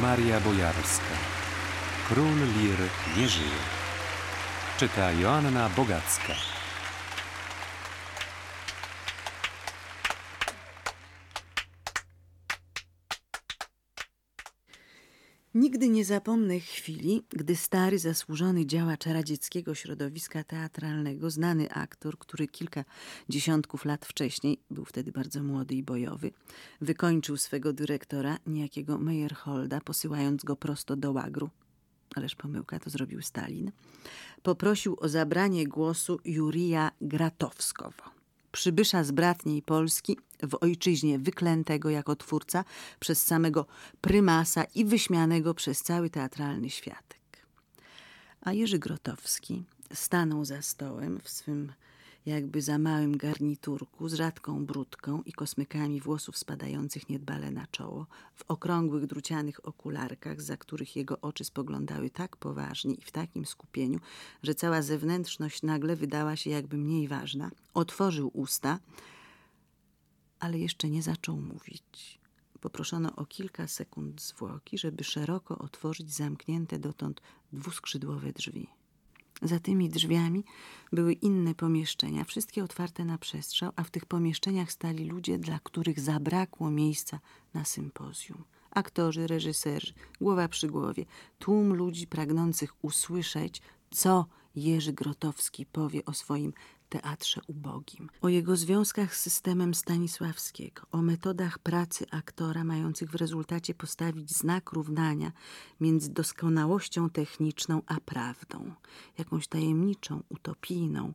Maria Bojarska. Król Lir nie żyje. Czyta Joanna Bogacka. Nigdy nie zapomnę chwili, gdy stary, zasłużony działacz radzieckiego środowiska teatralnego, znany aktor, który kilka dziesiątków lat wcześniej, był wtedy bardzo młody i bojowy, wykończył swego dyrektora, niejakiego Meyerholda, posyłając go prosto do łagru. Ależ pomyłka, to zrobił Stalin. Poprosił o zabranie głosu Jurija Gratowskowo przybysza z bratniej Polski w ojczyźnie wyklętego jako twórca przez samego prymasa i wyśmianego przez cały teatralny światek. A Jerzy Grotowski stanął za stołem w swym jakby za małym garniturku z rzadką brudką i kosmykami włosów spadających niedbale na czoło, w okrągłych drucianych okularkach, za których jego oczy spoglądały tak poważnie i w takim skupieniu, że cała zewnętrzność nagle wydała się jakby mniej ważna. Otworzył usta, ale jeszcze nie zaczął mówić. Poproszono o kilka sekund zwłoki, żeby szeroko otworzyć zamknięte dotąd dwuskrzydłowe drzwi. Za tymi drzwiami były inne pomieszczenia, wszystkie otwarte na przestrzał, a w tych pomieszczeniach stali ludzie, dla których zabrakło miejsca na sympozjum. Aktorzy, reżyserzy, głowa przy głowie, tłum ludzi pragnących usłyszeć, co Jerzy Grotowski powie o swoim teatrze ubogim, o jego związkach z systemem Stanisławskiego, o metodach pracy aktora mających w rezultacie postawić znak równania między doskonałością techniczną a prawdą, jakąś tajemniczą, utopijną,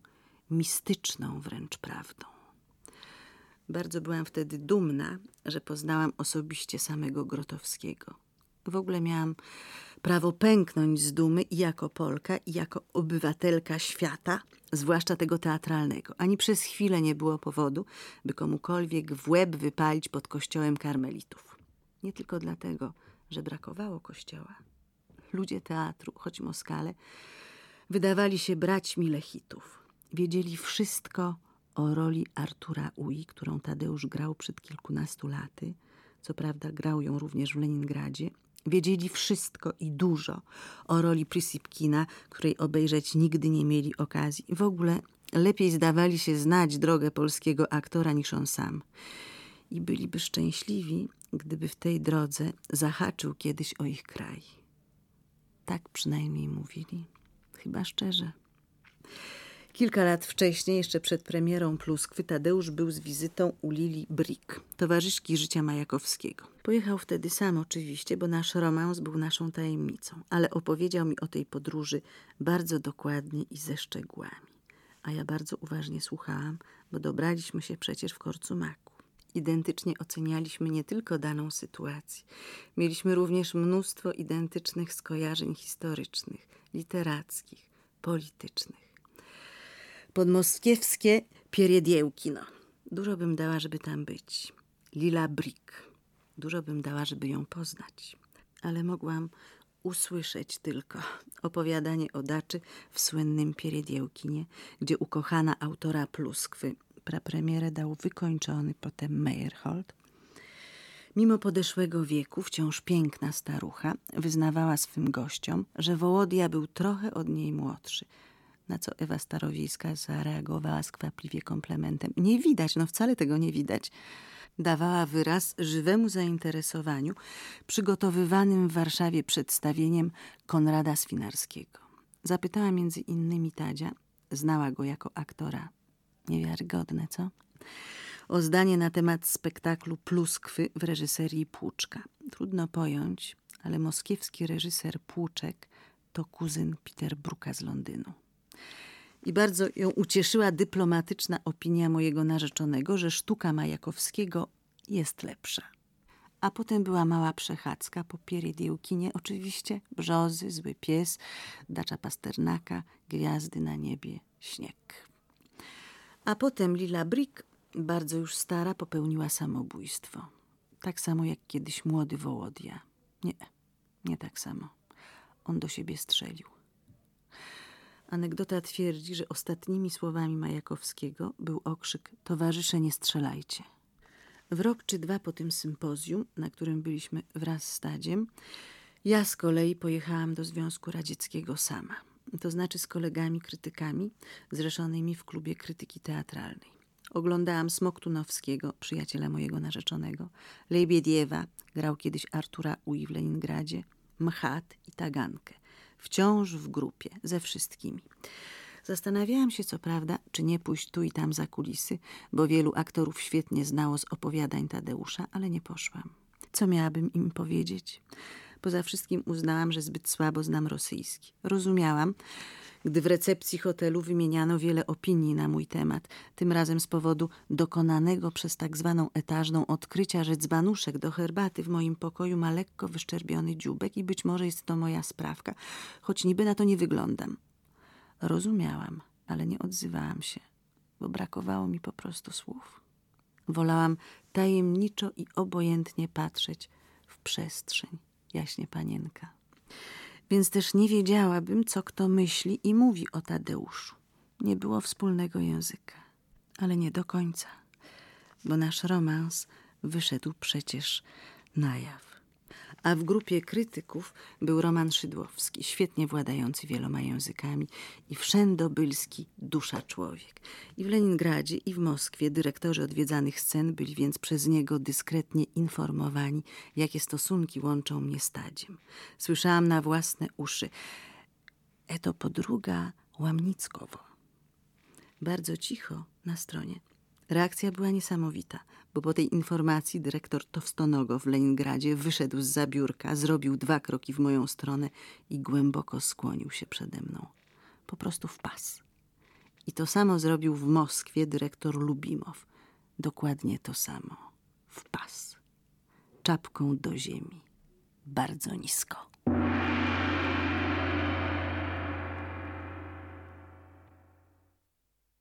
mistyczną wręcz prawdą. Bardzo byłam wtedy dumna, że poznałam osobiście samego Grotowskiego. W ogóle miałam prawo pęknąć z dumy i jako Polka, i jako obywatelka świata, zwłaszcza tego teatralnego. Ani przez chwilę nie było powodu, by komukolwiek w łeb wypalić pod kościołem karmelitów. Nie tylko dlatego, że brakowało kościoła. Ludzie teatru, choć Moskale, wydawali się braćmi Lechitów. Wiedzieli wszystko o roli Artura Ui, którą Tadeusz grał przed kilkunastu laty. Co prawda grał ją również w Leningradzie, Wiedzieli wszystko i dużo o roli Prisipkina, której obejrzeć nigdy nie mieli okazji. W ogóle lepiej zdawali się znać drogę polskiego aktora niż on sam. I byliby szczęśliwi, gdyby w tej drodze zahaczył kiedyś o ich kraj. Tak przynajmniej mówili, chyba szczerze. Kilka lat wcześniej, jeszcze przed premierą Pluskwy, Tadeusz był z wizytą u Lili Brick, towarzyszki życia Majakowskiego. Pojechał wtedy sam oczywiście, bo nasz romans był naszą tajemnicą, ale opowiedział mi o tej podróży bardzo dokładnie i ze szczegółami. A ja bardzo uważnie słuchałam, bo dobraliśmy się przecież w korcu maku. Identycznie ocenialiśmy nie tylko daną sytuację. Mieliśmy również mnóstwo identycznych skojarzeń historycznych, literackich, politycznych podmoskiewskie Pierediełki. No. Dużo bym dała, żeby tam być. Lila Brick. Dużo bym dała, żeby ją poznać. Ale mogłam usłyszeć tylko opowiadanie o daczy w słynnym Pierediełkinie, gdzie ukochana autora Pluskwy prapremierę dał wykończony potem Meyerhold. Mimo podeszłego wieku, wciąż piękna starucha wyznawała swym gościom, że Wołodia był trochę od niej młodszy – na co Ewa Starowiejska zareagowała skwapliwie komplementem. Nie widać, no wcale tego nie widać. Dawała wyraz żywemu zainteresowaniu przygotowywanym w Warszawie przedstawieniem Konrada Swinarskiego. Zapytała między innymi Tadzia, znała go jako aktora. Niewiarygodne, co? O zdanie na temat spektaklu Pluskwy w reżyserii Płuczka. Trudno pojąć, ale moskiewski reżyser Płuczek to kuzyn Peterbruka z Londynu. I bardzo ją ucieszyła dyplomatyczna opinia mojego narzeczonego, że sztuka Majakowskiego jest lepsza. A potem była mała przechadzka po Pieridiełkinie, oczywiście brzozy, zły pies, dacza Pasternaka, gwiazdy na niebie, śnieg. A potem Lila Brick, bardzo już stara, popełniła samobójstwo. Tak samo jak kiedyś młody Wołodia. Nie, nie tak samo. On do siebie strzelił. Anegdota twierdzi, że ostatnimi słowami Majakowskiego był okrzyk Towarzysze nie strzelajcie. W rok czy dwa po tym sympozjum, na którym byliśmy wraz z Tadziem, ja z kolei pojechałam do Związku Radzieckiego sama. To znaczy z kolegami krytykami zrzeszonymi w klubie krytyki teatralnej. Oglądałam Smoktunowskiego, przyjaciela mojego narzeczonego. Lejbiediewa, grał kiedyś Artura Ui w Leningradzie. Mchat i Tagankę. Wciąż w grupie, ze wszystkimi. Zastanawiałam się, co prawda, czy nie pójść tu i tam za kulisy, bo wielu aktorów świetnie znało z opowiadań Tadeusza, ale nie poszłam. Co miałabym im powiedzieć? Poza wszystkim uznałam, że zbyt słabo znam rosyjski. Rozumiałam, gdy w recepcji hotelu wymieniano wiele opinii na mój temat, tym razem z powodu dokonanego przez tak zwaną etażną odkrycia, że dzbanuszek do herbaty w moim pokoju ma lekko wyszczerbiony dziubek i być może jest to moja sprawka, choć niby na to nie wyglądam. Rozumiałam, ale nie odzywałam się, bo brakowało mi po prostu słów. Wolałam tajemniczo i obojętnie patrzeć w przestrzeń, jaśnie panienka. Więc też nie wiedziałabym, co kto myśli i mówi o Tadeuszu. Nie było wspólnego języka, ale nie do końca, bo nasz romans wyszedł przecież na jaw a w grupie krytyków był Roman Szydłowski, świetnie władający wieloma językami i wszędobylski dusza człowiek. I w Leningradzie, i w Moskwie dyrektorzy odwiedzanych scen byli więc przez niego dyskretnie informowani, jakie stosunki łączą mnie z Tadziem. Słyszałam na własne uszy Eto podruga Łamnickowo. Bardzo cicho na stronie. Reakcja była niesamowita bo po tej informacji dyrektor Towstonogo w Leningradzie wyszedł z zabiórka, zrobił dwa kroki w moją stronę i głęboko skłonił się przede mną. Po prostu w pas. I to samo zrobił w Moskwie dyrektor Lubimow. Dokładnie to samo. W pas. Czapką do ziemi. Bardzo nisko.